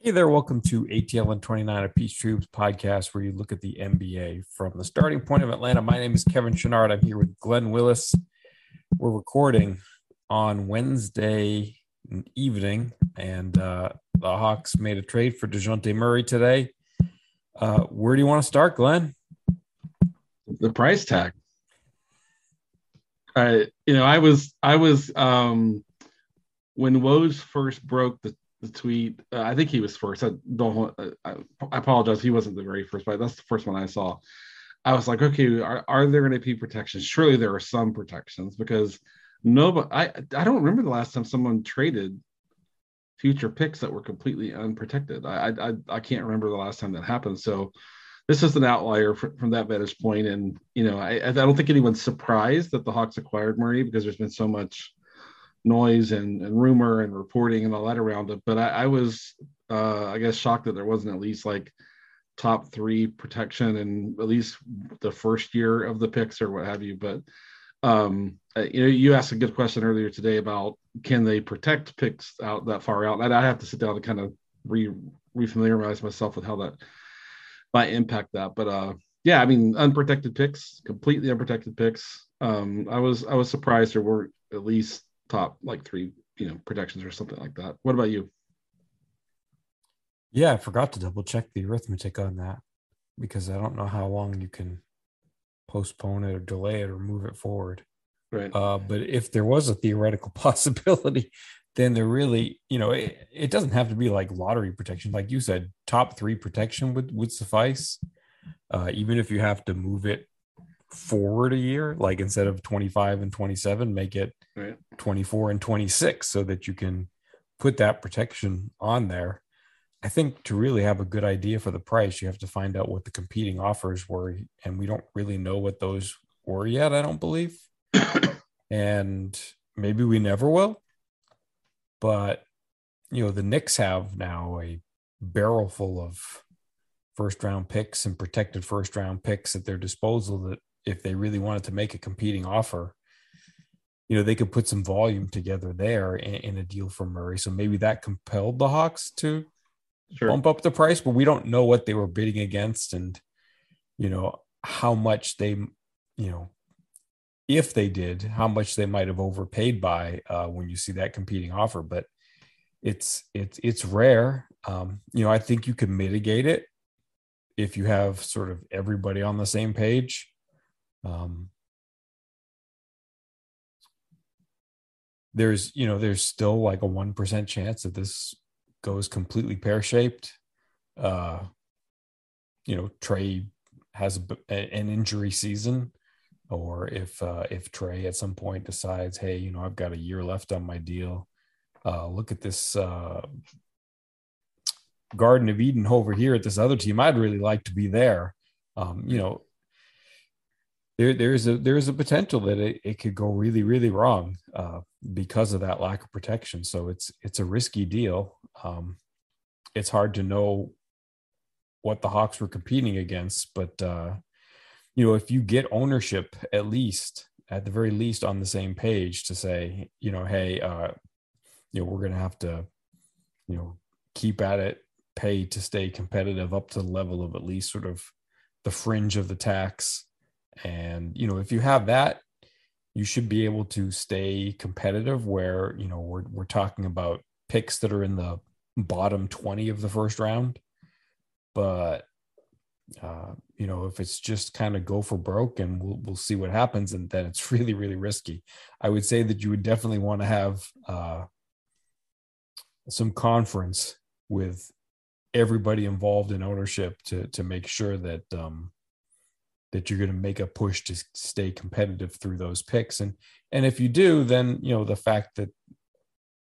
Hey there, welcome to ATL and 29 a Peachtree Hoops podcast where you look at the NBA from the starting point of Atlanta. My name is Kevin Chenard. I'm here with Glenn Willis. We're recording on Wednesday evening, and uh, the Hawks made a trade for DeJounte Murray today. Uh, where do you want to start, Glenn? The price tag. I, you know, I was, I was, um, when Woj first broke the the tweet. Uh, I think he was first. I don't. I, I, apologize. He wasn't the very first, but that's the first one I saw. I was like, okay, are, are there going to be protections? Surely there are some protections because nobody. I I don't remember the last time someone traded future picks that were completely unprotected. I I I can't remember the last time that happened. So this is an outlier from, from that vantage point, and you know, I I don't think anyone's surprised that the Hawks acquired Murray because there's been so much noise and, and rumor and reporting and all that around it. But I, I was, uh, I guess, shocked that there wasn't at least like top three protection and at least the first year of the picks or what have you. But um, uh, you know, you asked a good question earlier today about can they protect picks out that far out, and I have to sit down and kind of re refamiliarize myself with how that might impact that. But uh, yeah, I mean, unprotected picks, completely unprotected picks. Um, I was I was surprised there weren't at least top like three, you know, protections or something like that. What about you? Yeah, I forgot to double check the arithmetic on that because I don't know how long you can postpone it or delay it or move it forward. Right. Uh, but if there was a theoretical possibility, then there really, you know, it, it doesn't have to be like lottery protection. Like you said, top three protection would, would suffice. Uh, even if you have to move it forward a year, like instead of 25 and 27, make it right. 24 and 26 so that you can put that protection on there. I think to really have a good idea for the price, you have to find out what the competing offers were. And we don't really know what those were yet, I don't believe. and maybe we never will. But, you know, the Knicks have now a barrel full of first round picks and protected first round picks at their disposal that if they really wanted to make a competing offer, you know, they could put some volume together there in, in a deal for Murray. So maybe that compelled the Hawks to sure. bump up the price, but we don't know what they were bidding against and, you know, how much they, you know, if they did, how much they might have overpaid by uh, when you see that competing offer. But it's it's it's rare. Um, you know, I think you can mitigate it if you have sort of everybody on the same page. Um, there's you know there's still like a one percent chance that this goes completely pear shaped. Uh, you know, Trae has a, an injury season, or if uh, if Trae at some point decides, hey, you know, I've got a year left on my deal. Uh, look at this uh, Garden of Eden over here at this other team. I'd really like to be there. Um, you know, there there's a there's a potential that it, it could go really really wrong uh, because of that lack of protection. So it's it's a risky deal. Um, it's hard to know what the Hawks were competing against, but uh, you know if you get ownership at least at the very least on the same page to say you know hey uh, you know we're to have to you know keep at it pay to stay competitive up to the level of at least sort of the fringe of the tax and, you know, if you have that, you should be able to stay competitive where, you know, we're, we're talking about picks that are in the bottom 20 of the first round. But, uh, you know, if it's just kind of go for broke and we'll, we'll see what happens, and then it's really, really risky. I would say that you would definitely want to have uh, some conference with everybody involved in ownership to to make sure that um, that you're going to make a push to stay competitive through those picks. And and if you do, then you know the fact that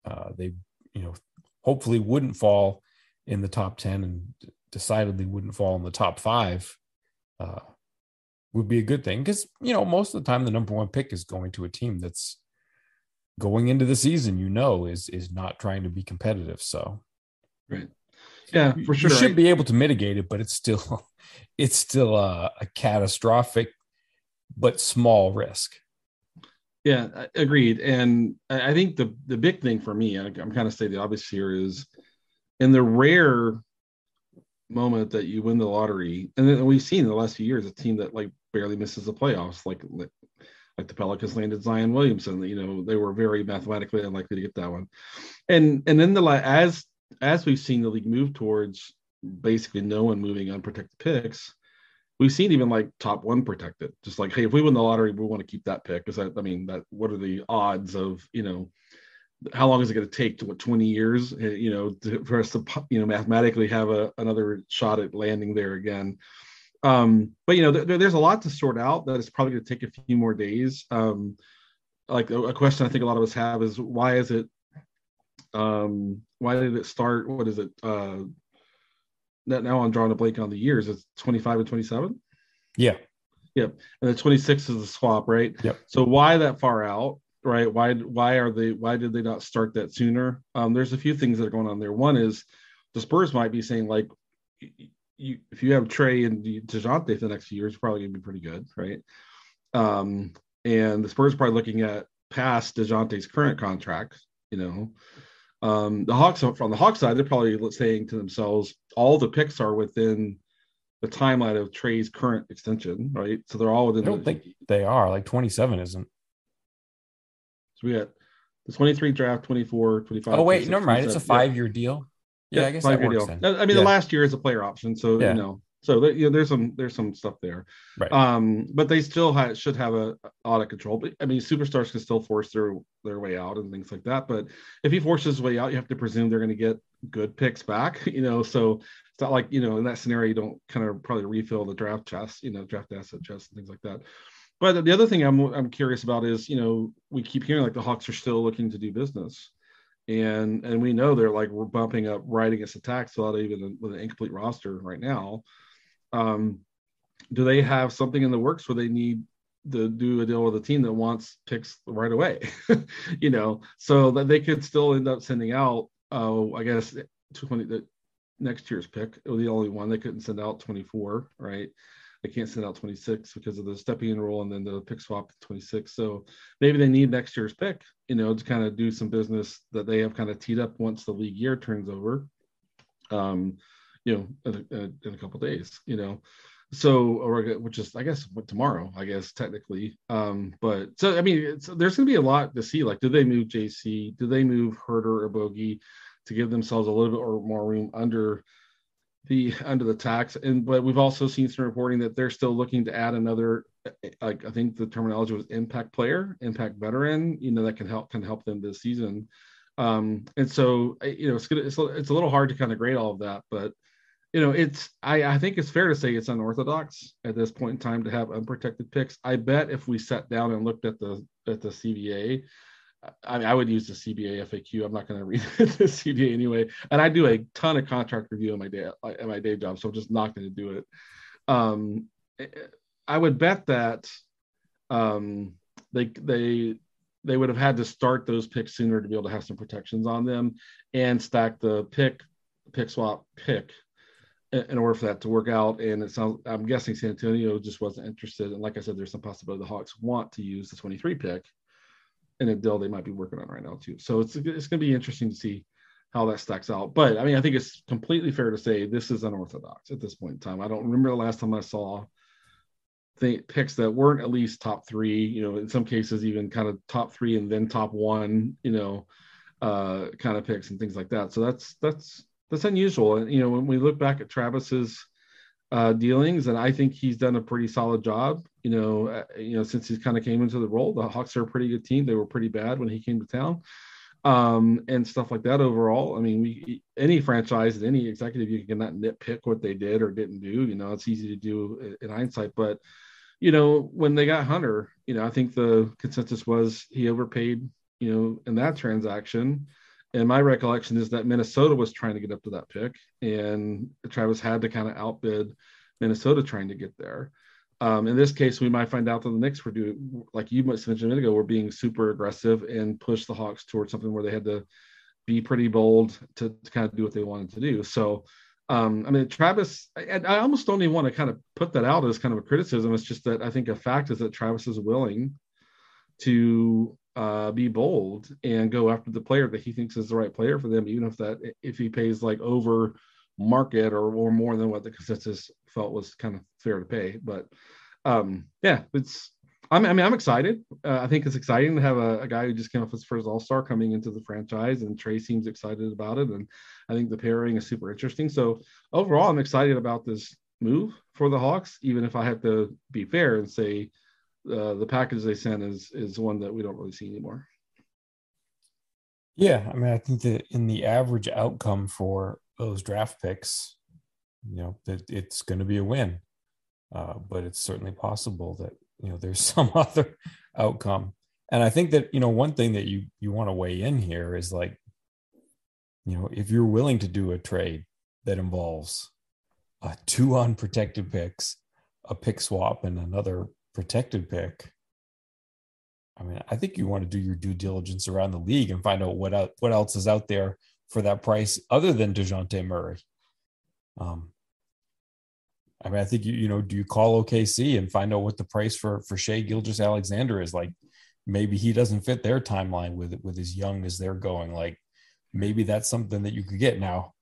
uh, they you know hopefully wouldn't fall in the top ten and decidedly wouldn't fall in the top five uh, would be a good thing. Because you know most of the time the number one pick is going to a team that's going into the season you know is is not trying to be competitive. So right yeah for sure you should be able to mitigate it but it's still it's still a, a catastrophic but small risk. Yeah, agreed. And I think the the big thing for me, I'm kind of saying the obvious here is in the rare moment that you win the lottery, and then we've seen in the last few years a team that like barely misses the playoffs, like like the Pelicans landed Zion Williamson. You know, they were very mathematically unlikely to get that one. And and then the as as we've seen the league move towards basically no one moving unprotected picks, we've seen even like top one protected. Just like, hey, if we win the lottery, we want to keep that pick. Because I mean, that what are the odds of you know how long is it going to take to what 20 years eh, you know to, for us to you know mathematically have a, another shot at landing there again um but you know there, there's a lot to sort out that is probably going to take a few more days um like a, a, question i think a lot of us have is why is it um why did it start what is it uh now i'm drawing a blank on the years it's 25 and 27 yeah. Yep and the 26 is the swap right? Yep. So why that far out right? Why why are they why did they not start that sooner? Um there's a few things that are going on there. One is the spurs might be saying like you if you have Trae and Dejounte for the next few years, probably gonna be pretty good, right? Um, and the Spurs probably looking at past Dejounte's current contract, you know. Um, the Hawks from the Hawks side, they're probably saying to themselves, all the picks are within the timeline of Trae's current extension, right? So they're all within. I don't the, think they are. Like 27 isn't. So we got the 23 draft, 24, 25. Oh wait, never mind. It's a five year deal. Yeah, I guess that works. Deal. I mean, yeah. the last year is a player option, so yeah. you know, so you know, there's some there's some stuff there. Right. Um, but they still ha- should have a audit control. But I mean, superstars can still force their their way out and things like that. But if he forces his way out, you have to presume they're going to get good picks back. You know, so it's not like you know in that scenario you don't kind of probably refill the draft chest, you know, draft asset chest and things like that. But the other thing I'm I'm curious about is you know we keep hearing like the Hawks are still looking to do business and and we know they're like we're bumping up right against the tax without even with an incomplete roster right now. Um, do they have something in the works where they need to do a deal with a team that wants picks right away? you know, so that they could still end up sending out. Uh, I guess 20 the next year's pick. It was the only one they couldn't send out 24, right? they can't send out 26 because of the stepping in rule and then the pick swap 26. So maybe they need next year's pick, you know, to kind of do some business that they have kind of teed up once the league year turns over, um, you know, in a, in a couple days, you know. So, or which is, I guess, what tomorrow, I guess, technically. Um, but so, I mean, there's going to be a lot to see. Like, do they move JC? Do they move Huerter or Bogi to give themselves a little bit or more room under the under the tax and but we've also seen some reporting that they're still looking to add another like i think the terminology was impact player impact veteran you know that can help can help them this season um and so you know it's gonna it's, it's a little hard to kind of grade all of that but you know it's i i think it's fair to say it's unorthodox at this point in time to have unprotected picks i bet if we sat down and looked at the at the cba I, mean, I would use the CBA FAQ. I'm not going to read the CBA anyway, and I do a ton of contract review in my day at my day job, so I'm just not going to do it. Um, I would bet that um, they they they would have had to start those picks sooner to be able to have some protections on them and stack the pick pick swap pick in order for that to work out. And it sounds I'm guessing San Antonio just wasn't interested. And like I said, there's some possibility the Hawks want to use the 23 pick and a deal they might be working on right now too. So it's it's going to be interesting to see how that stacks out. But I mean, I think it's completely fair to say this is unorthodox at this point in time. I don't remember the last time I saw the picks that weren't at least top three. You know, in some cases even kind of top three and then top one. You know, uh, kind of picks and things like that. So that's that's that's unusual. And you know, when we look back at Travis's uh, dealings, and I think he's done a pretty solid job. You know, uh, you know, since he's kind of came into the role, the Hawks are a pretty good team. They were pretty bad when he came to town, um, and stuff like that. Overall, I mean, we any franchise any executive, you cannot nitpick what they did or didn't do. You know, it's easy to do in hindsight, but you know, when they got Hunter, you know, I think the consensus was he overpaid. You know, in that transaction and my recollection is that Minnesota was trying to get up to that pick, and Travis had to kind of outbid Minnesota trying to get there. Um, in this case, we might find out that the Knicks were doing, like you mentioned a minute ago, were being super aggressive and push the Hawks towards something where they had to be pretty bold to, to kind of do what they wanted to do. So, um, I mean, Travis, I, I almost don't even want to kind of put that out as kind of a criticism. It's just that I think a fact is that Travis is willing to uh, be bold and go after the player that he thinks is the right player for them, even if that if he pays like over market or, or more than what the consensus felt was kind of fair to pay. But um, yeah, it's I'm, I mean I'm excited. Uh, I think it's exciting to have a, a guy who just came off his first All Star coming into the franchise, and Trae seems excited about it, and I think the pairing is super interesting. So overall, I'm excited about this move for the Hawks, even if I have to be fair and say uh, the package they sent is is one that we don't really see anymore. Yeah, I mean, I think that in the average outcome for those draft picks, you know, that it's going to be a win. Uh, but it's certainly possible that you know there's some other outcome. And I think that you know one thing that you you want to weigh in here is like, you know, if you're willing to do a trade that involves uh, two unprotected picks, a pick swap, and another protected pick. I mean, I think you want to do your due diligence around the league and find out what out, what else is out there for that price other than Dejounte Murray. Um, I mean, I think you you know, do you call OKC and find out what the price for for Shai Gilgeous-Alexander is? Like, maybe he doesn't fit their timeline with with as young as they're going. Like, maybe that's something that you could get now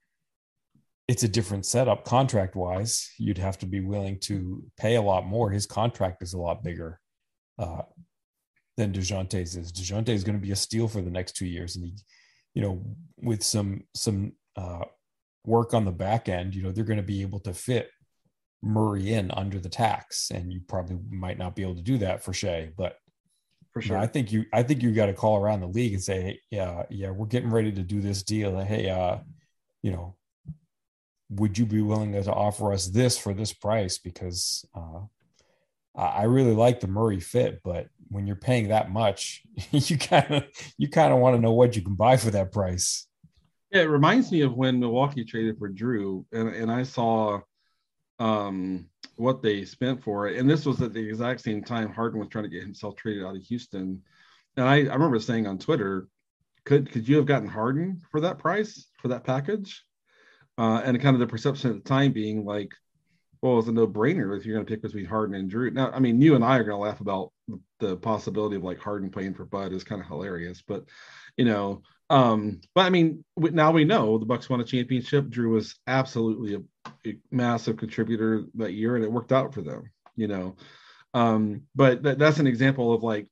it's a different setup contract wise. You'd have to be willing to pay a lot more. His contract is a lot bigger uh, than Dejounte's is. Dejounte is going to be a steal for the next two years, and he, you know, with some some uh, work on the back end, you know, they're going to be able to fit Murray in under the tax, and you probably might not be able to do that for Shai, but. For sure. You know, I think you I think you got to call around the league and say, hey, yeah, yeah, we're getting ready to do this deal. Hey, uh, you know, would you be willing to offer us this for this price? Because uh, I really like the Murray fit, but when you're paying that much, you kind of you kind of want to know what you can buy for that price. Yeah, it reminds me of when Milwaukee traded for Jrue, and and I saw um, what they spent for it, and this was at the exact same time Harden was trying to get himself traded out of Houston, and I, I remember saying on Twitter, could could you have gotten Harden for that price for that package? Uh, and kind of the perception at the time being like, well, it's a no-brainer if you're going to pick between Harden and Jrue. Now, I mean, you and I are going to laugh about the possibility of like Harden playing for Bud is kind of hilarious, but you know, um, but I mean, now we know the Bucks won a championship. Jrue was absolutely a, a massive contributor that year, and it worked out for them. You know, um, but that, that's an example of like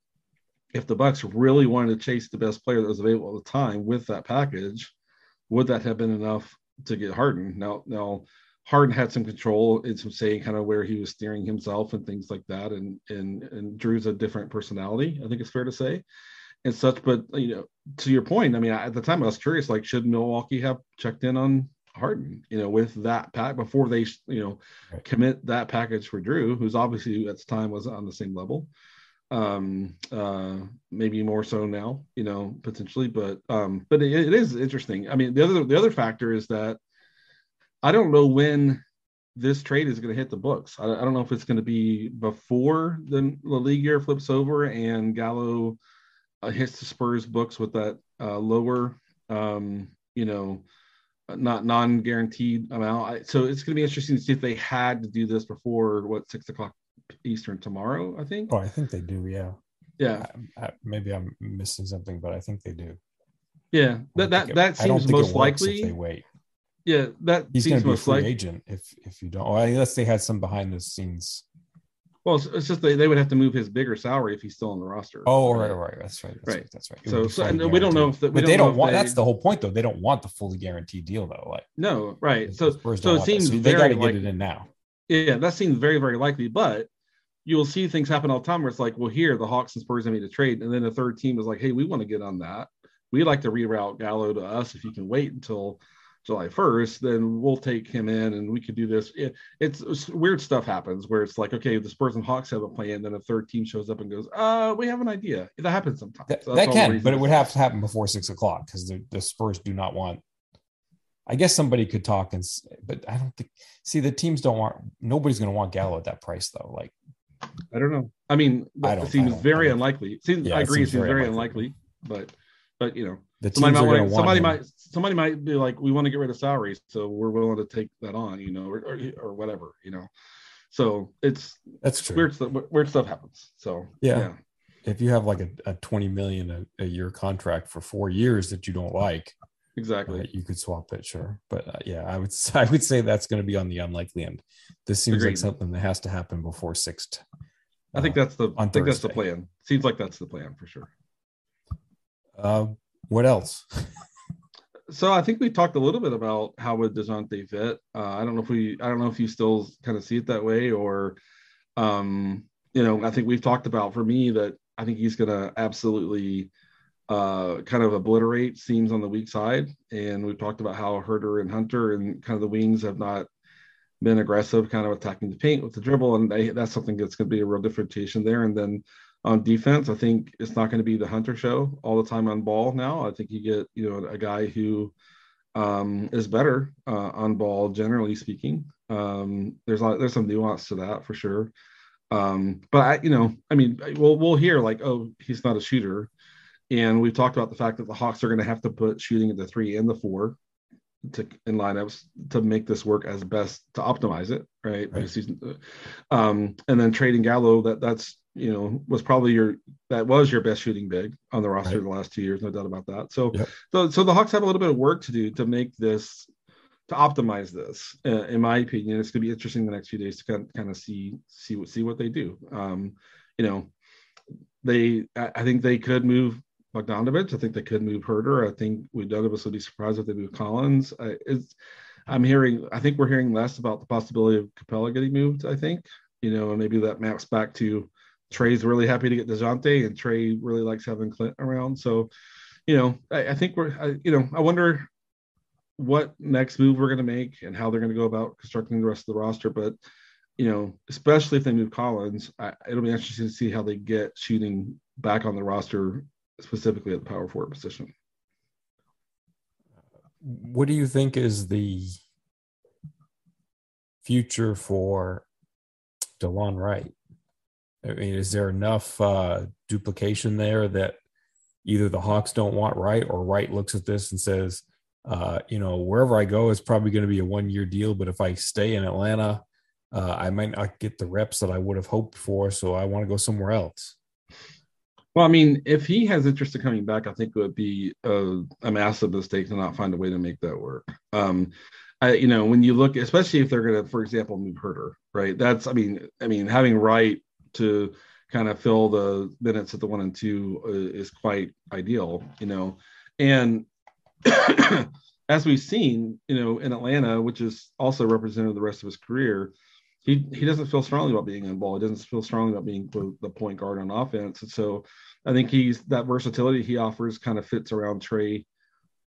if the Bucks really wanted to chase the best player that was available at the time with that package, would that have been enough to get Harden. Now, now Harden had some control in some saying kind of where he was steering himself and things like that. And and and Jrue's a different personality, I think it's fair to say, and such. But you know, to your point, I mean, at the time I was curious, like, should Milwaukee have checked in on Harden, you know, with that pack before they, you know, commit that package for Jrue, who's obviously at the time was on the same level um uh maybe more so now you know potentially but um but it, it is interesting. I mean the other the other factor is that i don't know when this trade is going to hit the books. I, I, don't know if it's going to be before the, league year flips over and gallo uh, hits the spurs books with that uh, lower um you know not non-guaranteed amount. I, so it's going to be interesting to see if they had to do this before what six o'clock Eastern tomorrow, I think. Oh, I think they do. Yeah. Yeah. I, I, maybe I'm missing something, but I think they do. Yeah, that that, it, that seems most likely. They wait. Yeah, that he's going to be a free agent if if you don't. Unless they had some behind the scenes. Well, it's, it's just they, they would have to move his bigger salary if he's still on the roster. Oh, right, right, right. That's right. That's right. right. That's right. so, so and we don't know if the, but don't they don't want. They, that's the whole point, though. They don't want the fully guaranteed deal, though. Like no, right. So so it seems so they got to get it in now. Yeah, that seems very very likely, but you will see things happen all the time where it's like, well, here the Hawks and Spurs have made a trade, and then the third team is like, hey, we want to get on that. We'd like to reroute Gallo to us. If you can wait until July 1st, then we'll take him in and we could do this. It, it's, it's, weird stuff happens where it's like, okay, the Spurs and Hawks have a plan, then a third team shows up and goes, uh, we have an idea. That happens sometimes. That, so that can, but it would have to happen before six o'clock because the, the Spurs do not want. I guess somebody could talk and, but I don't think. See, the teams don't want. Nobody's going to want Gallo at that price though. Like I don't know. I mean, I it seems very unlikely. Seems, yeah, I agree. It seems, seems very, unlikely. unlikely, but but you know, the somebody might want, somebody might somebody might be like, we want to get rid of salaries, so we're willing to take that on, you know, or or, or whatever, you know. So it's that's true. Weird stuff. Weird stuff happens. So yeah. yeah. if you have like a, a 20 million a, a, year contract for four years that you don't like, exactly, right, you could swap it, sure. But uh, yeah, I would I would say that's going to be on the unlikely end. This seems Agreed. like something that has to happen before sixth. I think that's the I think that's the plan. Seems like that's the plan for sure. Uh, what else? so I think we talked a little bit about how would Dejounte fit. Uh, I don't know if we, I don't know if you still kind of see it that way, or, um, you know, I think we've talked about for me that I think he's going to absolutely uh, kind of obliterate seams on the weak side, and we've talked about how Huerter and Hunter and kind of the wings have not been aggressive, kind of attacking the paint with the dribble, and they, that's something that's going to be a real differentiation there. And then on defense, I think it's not going to be the Hunter show all the time on ball now. I think you get you know a guy who um, is better uh, on ball, generally speaking. Um, there's a lot, there's some nuance to that for sure. Um, but I, you know, I mean, we'll we'll hear like, oh, he's not a shooter, and we've talked about the fact that the Hawks are going to have to put shooting at the three and the four to in lineups to make this work as best to optimize it, right? right. Um, and then trading Gallo, that that's you know was probably your that was your best shooting big on the roster right. the last two years, no doubt about that. So, yep. so so the Hawks have a little bit of work to do to make this to optimize this. Uh, in my opinion, it's going to be interesting the next few days to kind of, kind of see see what see what they do. Um, you know, they I think they could move Bogdanovich. I think they could move Huerter. I think we none of us would be surprised if they move Collins. I, I'm hearing. I think we're hearing less about the possibility of Capela getting moved. I think you know, and maybe that maps back to Trae's really happy to get Dejounte, and Trae really likes having Clint around. So, you know, I, I think we're. I, you know, I wonder what next move we're going to make and how they're going to go about constructing the rest of the roster. But you know, especially if they move Collins, I, it'll be interesting to see how they get shooting back on the roster specifically at the power forward position. What do you think is the future for Delon Wright? I mean, is there enough uh, duplication there that either the Hawks don't want Wright or Wright looks at this and says, uh, you know, wherever I go, it's probably going to be a one year deal. But if I stay in Atlanta, uh, I might not get the reps that I would have hoped for. So I want to go somewhere else. Well, I mean, if he has interest in coming back, I think it would be a, a massive mistake to not find a way to make that work. Um, I, you know, when you look, especially if they're going to, for example, move Huerter, right? That's, I mean, I mean, having Wright to kind of fill the minutes at the one and two uh, is quite ideal, you know, and as we've seen, you know, in Atlanta, which is also represented the rest of his career, he he doesn't feel strongly about being on ball. He doesn't feel strongly about being the point guard on offense. And so I think he's that versatility he offers kind of fits around Trae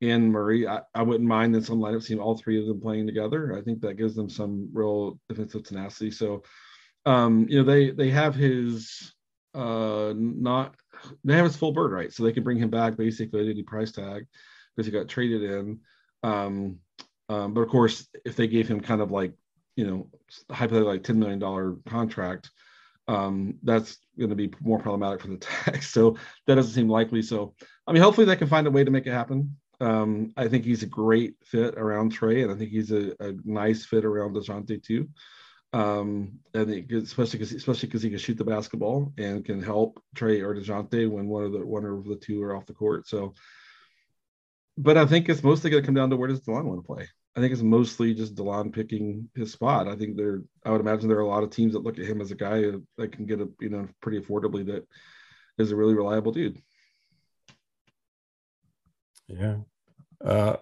and Murray. I, I wouldn't mind in some lineups seeing all three of them playing together. I think that gives them some real defensive tenacity. So um, you know, they they have his uh not they have his full bird right, so they can bring him back basically at any price tag because he got traded in. Um, um, but of course, if they gave him kind of like you know, hypothetically like $10 million contract, um, that's going to be more problematic for the tax. So that doesn't seem likely. So, I mean, hopefully they can find a way to make it happen. Um, I think he's a great fit around Trae, and I think he's a, a nice fit around Dejounte too. Um, and especially because especially because he can shoot the basketball and can help Trae or Dejounte when one of the one of the two are off the court. So, but I think it's mostly going to come down to where does Delon want to play. I think it's mostly just Delon picking his spot. I think there, I would imagine there are a lot of teams that look at him as a guy that can get a, you know, pretty affordably that is a really reliable dude. Yeah. Uh,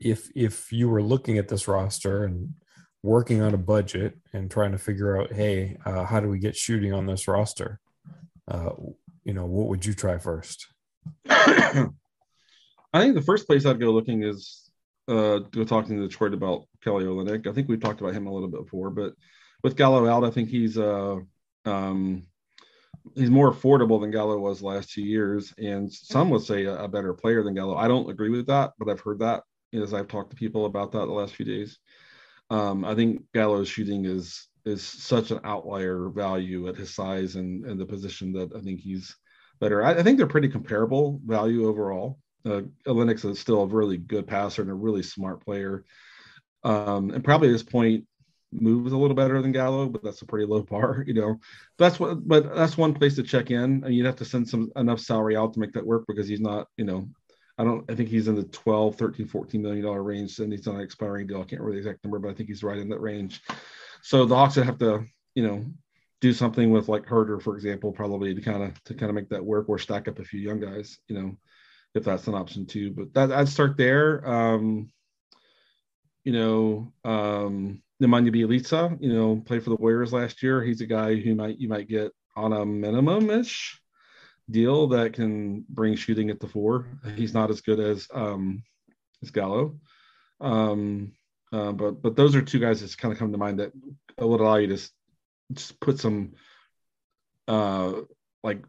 if if you were looking at this roster and working on a budget and trying to figure out, hey, uh, how do we get shooting on this roster? Uh, you know, what would you try first? I think the first place I'd go looking is uh, talking to Detroit about Kelly Olynyk. I think we've talked about him a little bit before, but with Gallo out, I think he's uh, um, he's more affordable than Gallo was last two years, and some would say a, a, better player than Gallo. I don't agree with that, but I've heard that as I've talked to people about that the last few days. Um, I think Gallo's shooting is is such an outlier value at his size and, and the position that I think he's better. I, I think they're pretty comparable value overall uh, Olynyk is still a really good passer and a really smart player. Um, and probably at this point, moves a little better than Gallo, but that's a pretty low bar, you know. That's what, but that's one place to check in. And you'd have to send some enough salary out to make that work because he's not, you know, I don't, I think he's in the 12, 13, 14 million dollar range, and he's on an expiring deal. I can't remember the exact number, but I think he's right in that range. So the Hawks would have to, you know, do something with like Huerter, for example, probably to kind of to kind of make that work, or stack up a few young guys, you know, if that's an option too. But that I'd start there. Um, you know, um, Nemanja Bjelica, you know, played for the Warriors last year. He's a guy who might you might get on a minimum ish deal that can bring shooting at the four. He's not as good as um, as Gallo, um, uh, but but those are two guys that kind of come to mind that would allow you to just put some uh, like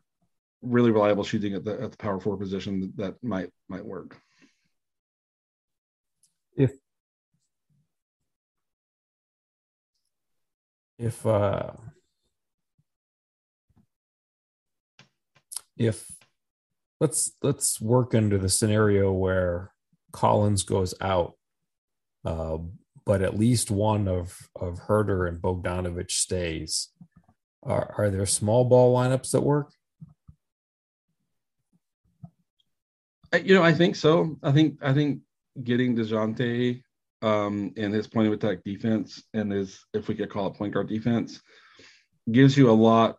really reliable shooting at the at the power four position that might might work. If if uh if let's let's work under the scenario where Collins goes out, uh, but at least one of of Huerter and Bogdanovich stays. Are are there small ball lineups that work? You know, I think so. I think I think getting Dejounte um, and his point of attack defense and his, if we could call it point guard defense, gives you a lot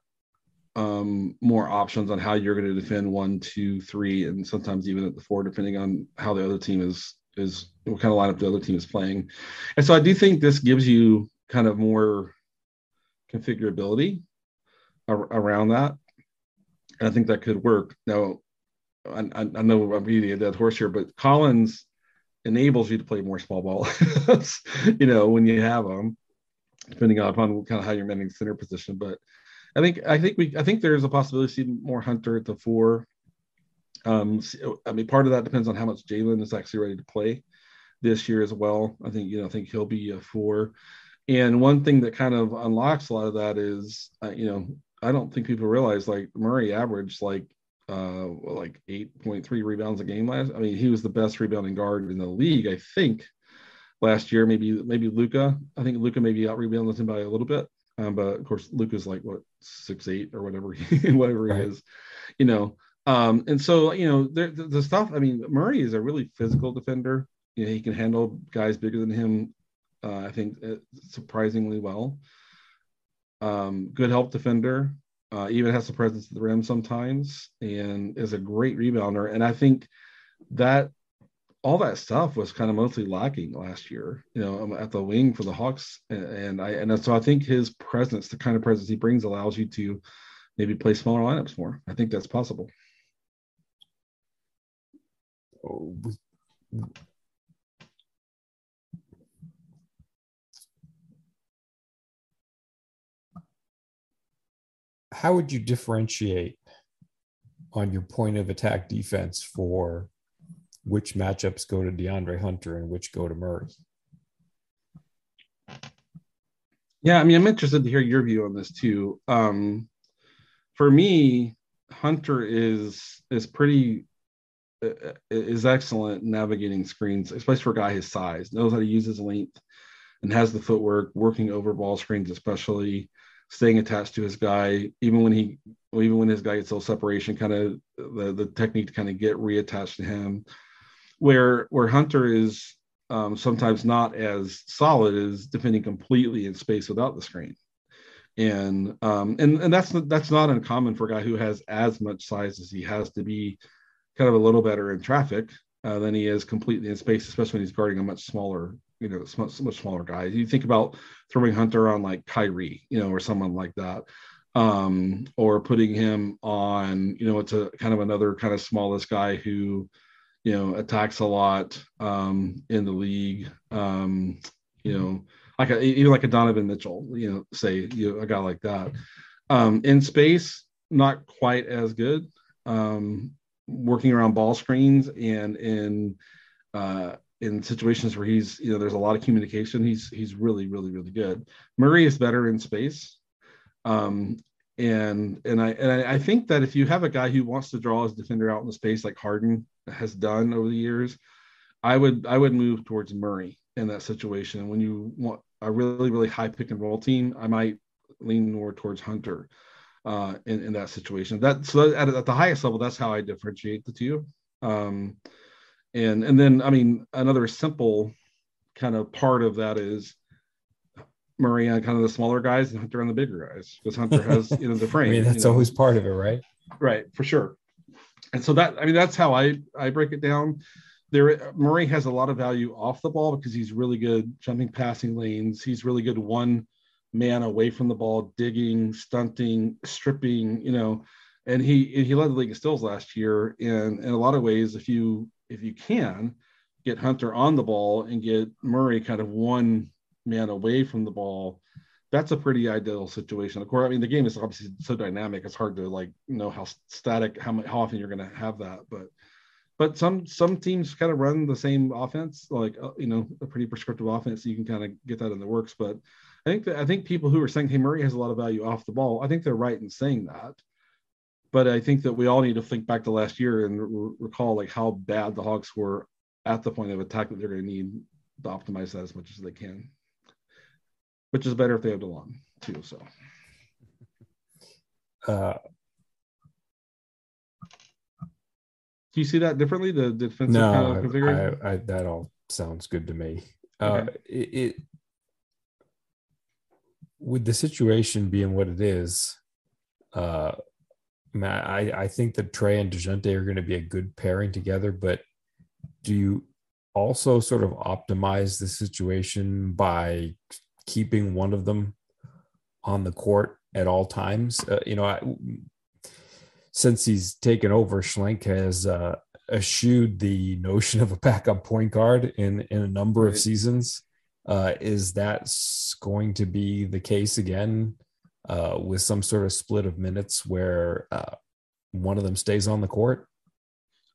um, more options on how you're going to defend one, two, three, and sometimes even at the four, depending on how the other team is is what kind of lineup the other team is playing. And so I do think this gives you kind of more configurability ar- around that. And I think that could work. Now, I, I know I'm beating a dead horse here, but Collins enables you to play more small ball, you know, when you have them, depending upon kind of how you're managing center position. But I think I think we I think there's a possibility to see more Hunter at the four. Um, I mean, part of that depends on how much Jalen is actually ready to play this year as well. I think you know I think he'll be a four. And one thing that kind of unlocks a lot of that is, uh, you know, I don't think people realize like Murray averaged like uh like 8.3 rebounds a game last. I mean, he was the best rebounding guard in the league, I think, last year. Maybe maybe Luka. I think Luka maybe out rebounded him by a little bit. Um, but of course, Luka's like what six eight or whatever he, whatever right. he is, you know. Um, and so you know the, the stuff. I mean, Murray is a really physical defender. You know, he can handle guys bigger than him. Uh, I think uh, surprisingly well. Um, good help defender. Uh, even has the presence at the rim sometimes, and is a great rebounder. And I think that all that stuff was kind of mostly lacking last year, you know, um, at the wing for the Hawks. And I and so I think his presence, the kind of presence he brings, allows you to maybe play smaller lineups more. I think that's possible. How would you differentiate on your point of attack defense for which matchups go to DeAndre Hunter and which go to Murray. Yeah, I mean, I'm interested to hear your view on this too. Um, for me, Hunter is is pretty uh, is excellent navigating screens, especially for a guy his size. Knows how to use his length and has the footwork, working over ball screens, especially staying attached to his guy, even when he even when his guy gets a little separation, kind of the the technique to kind of get reattached to him where where Hunter is um, sometimes not as solid as defending completely in space without the screen. And um, and and that's that's not uncommon for a guy who has as much size as he has to be kind of a little better in traffic uh, than he is completely in space, especially when he's guarding a much smaller, you know, much, much smaller guy. You think about throwing Hunter on like Kyrie, you know, or someone like that, um, or putting him on, you know, it's a kind of another kind of smallest guy who you know, attacks a lot um, in the league. Um, you know, like a, even like a Donovan Mitchell, you know, say you know, a guy like that. Um, in space, not quite as good. Um, working around ball screens and in uh, in situations where he's you know there's a lot of communication, he's he's really really really good. Murray is better in space. Um, and and I and I think that if you have a guy who wants to draw his defender out in the space like Harden has done over the years, I would I would move towards Murray in that situation. When you want a really really high pick and roll team, I might lean more towards Hunter uh, in in that situation. That so at, at the highest level, that's how I differentiate the two. Um, and and then I mean another simple kind of part of that is Murray on kind of the smaller guys and Hunter on the bigger guys because Hunter has you know the frame. I mean that's you know? always part of it, right? Right, for sure. And so that I mean that's how I I break it down. There Murray has a lot of value off the ball because he's really good jumping passing lanes. He's really good one man away from the ball, digging, stunting, stripping, you know, and he he led the league in stills last year. And in a lot of ways, if you if you can get Hunter on the ball and get Murray kind of one man away from the ball, that's a pretty ideal situation. Of course, I mean the game is obviously so dynamic; it's hard to like know how static how how often you're going to have that. But but some some teams kind of run the same offense, like uh, you know a pretty prescriptive offense. So you can kind of get that in the works. But I think that I think people who are saying, "Hey, Murray has a lot of value off the ball," I think they're right in saying that. But I think that we all need to think back to last year and re- recall like how bad the Hawks were at the point of attack that they're going to need to optimize that as much as they can which is better if they have DeLon too. So, uh, do you see that differently? The defensive no, kind of configuration? I, I, that all sounds good to me. Uh, okay. Uh, it, it with the situation being what it is, uh, I I think that Trae and Dejounte are going to be a good pairing together. But do you also sort of optimize the situation by keeping one of them on the court at all times. Uh, you know, I, since he's taken over, Schlenk has uh, eschewed the notion of a backup point guard in in a number of seasons. Uh, is that going to be the case again uh, with some sort of split of minutes where uh, one of them stays on the court?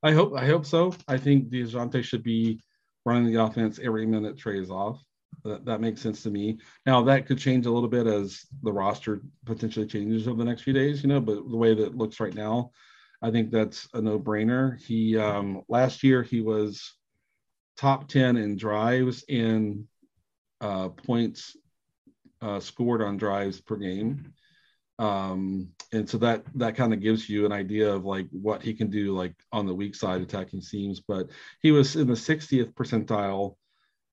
I hope I hope so. I think Dejounte should be running the offense every minute Trae is off. That, that makes sense to me. Now that could change a little bit as the roster potentially changes over the next few days, you know. But the way that it looks right now, I think that's a no-brainer. He um, last year he was top ten in drives in uh, points uh, scored on drives per game, um, and so that that kind of gives you an idea of like what he can do like on the weak side attacking seams. But he was in the 60th percentile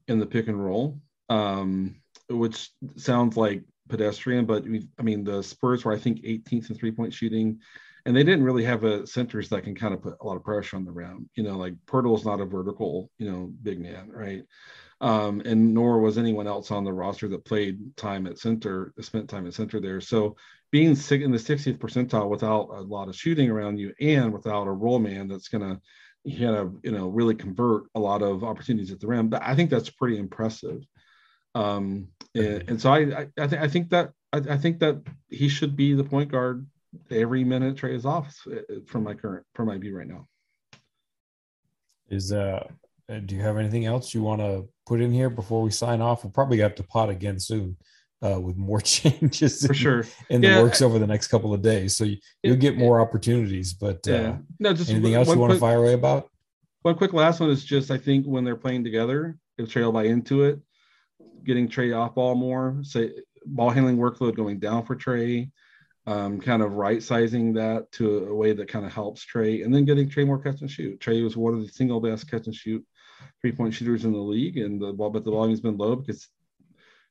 in the pick and roll um, which sounds like pedestrian, but I mean, the Spurs were, I think, 18th in three point shooting, and they didn't really have a centers that can kind of put a lot of pressure on the rim. You know, like Poeltl is not a vertical, you know, big man, right? Um, and nor was anyone else on the roster that played time at center, spent time at center there. So being in the 60th percentile without a lot of shooting around you and without a roll man that's going to kind of you know really convert a lot of opportunities at the rim, But I think that's pretty impressive. Um, and, and so I, I, I, th- I think that I, I, think that he should be the point guard every minute Trae is off uh, from my current from my view right now. Is uh, do you have anything else you want to put in here before we sign off? We'll probably have to pot again soon. Uh, with more changes for sure in yeah, the works over the next couple of days, so you, will get more opportunities. But uh, yeah. no, just anything else you want to fire away about? One quick last one is just I think when they're playing together, if Trae will buy into it, getting Trae off ball more, say ball handling workload going down for Trae, um, kind of right sizing that to a way that kind of helps Trae, and then getting Trae more catch and shoot. Trae was one of the single best catch and shoot three point shooters in the league, and the but the volume's been low because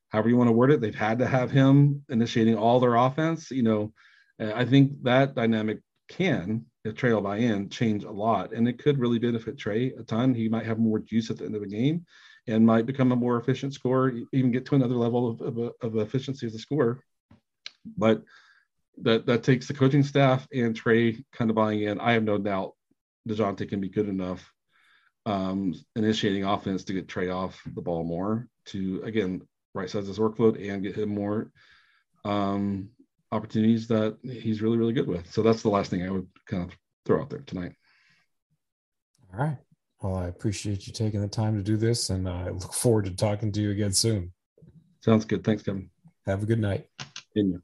however you want to word it, they've had to have him initiating all their offense. You know, I think that dynamic can, if Trae will buy in, change a lot, and it could really benefit Trae a ton. He might have more juice at the end of the game and might become a more efficient scorer, even get to another level of, of, of efficiency as a scorer. But that that takes the coaching staff and Trae kind of buying in. I have no doubt Dejounte can be good enough um, initiating offense to get Trae off the ball more to again right size his workload and get him more um, opportunities that he's really really good with. So that's the last thing I would kind of throw out there tonight. All right. Well, I appreciate you taking the time to do this, and I look forward to talking to you again soon. Sounds good. Thanks, Kevin. Have a good night. In you.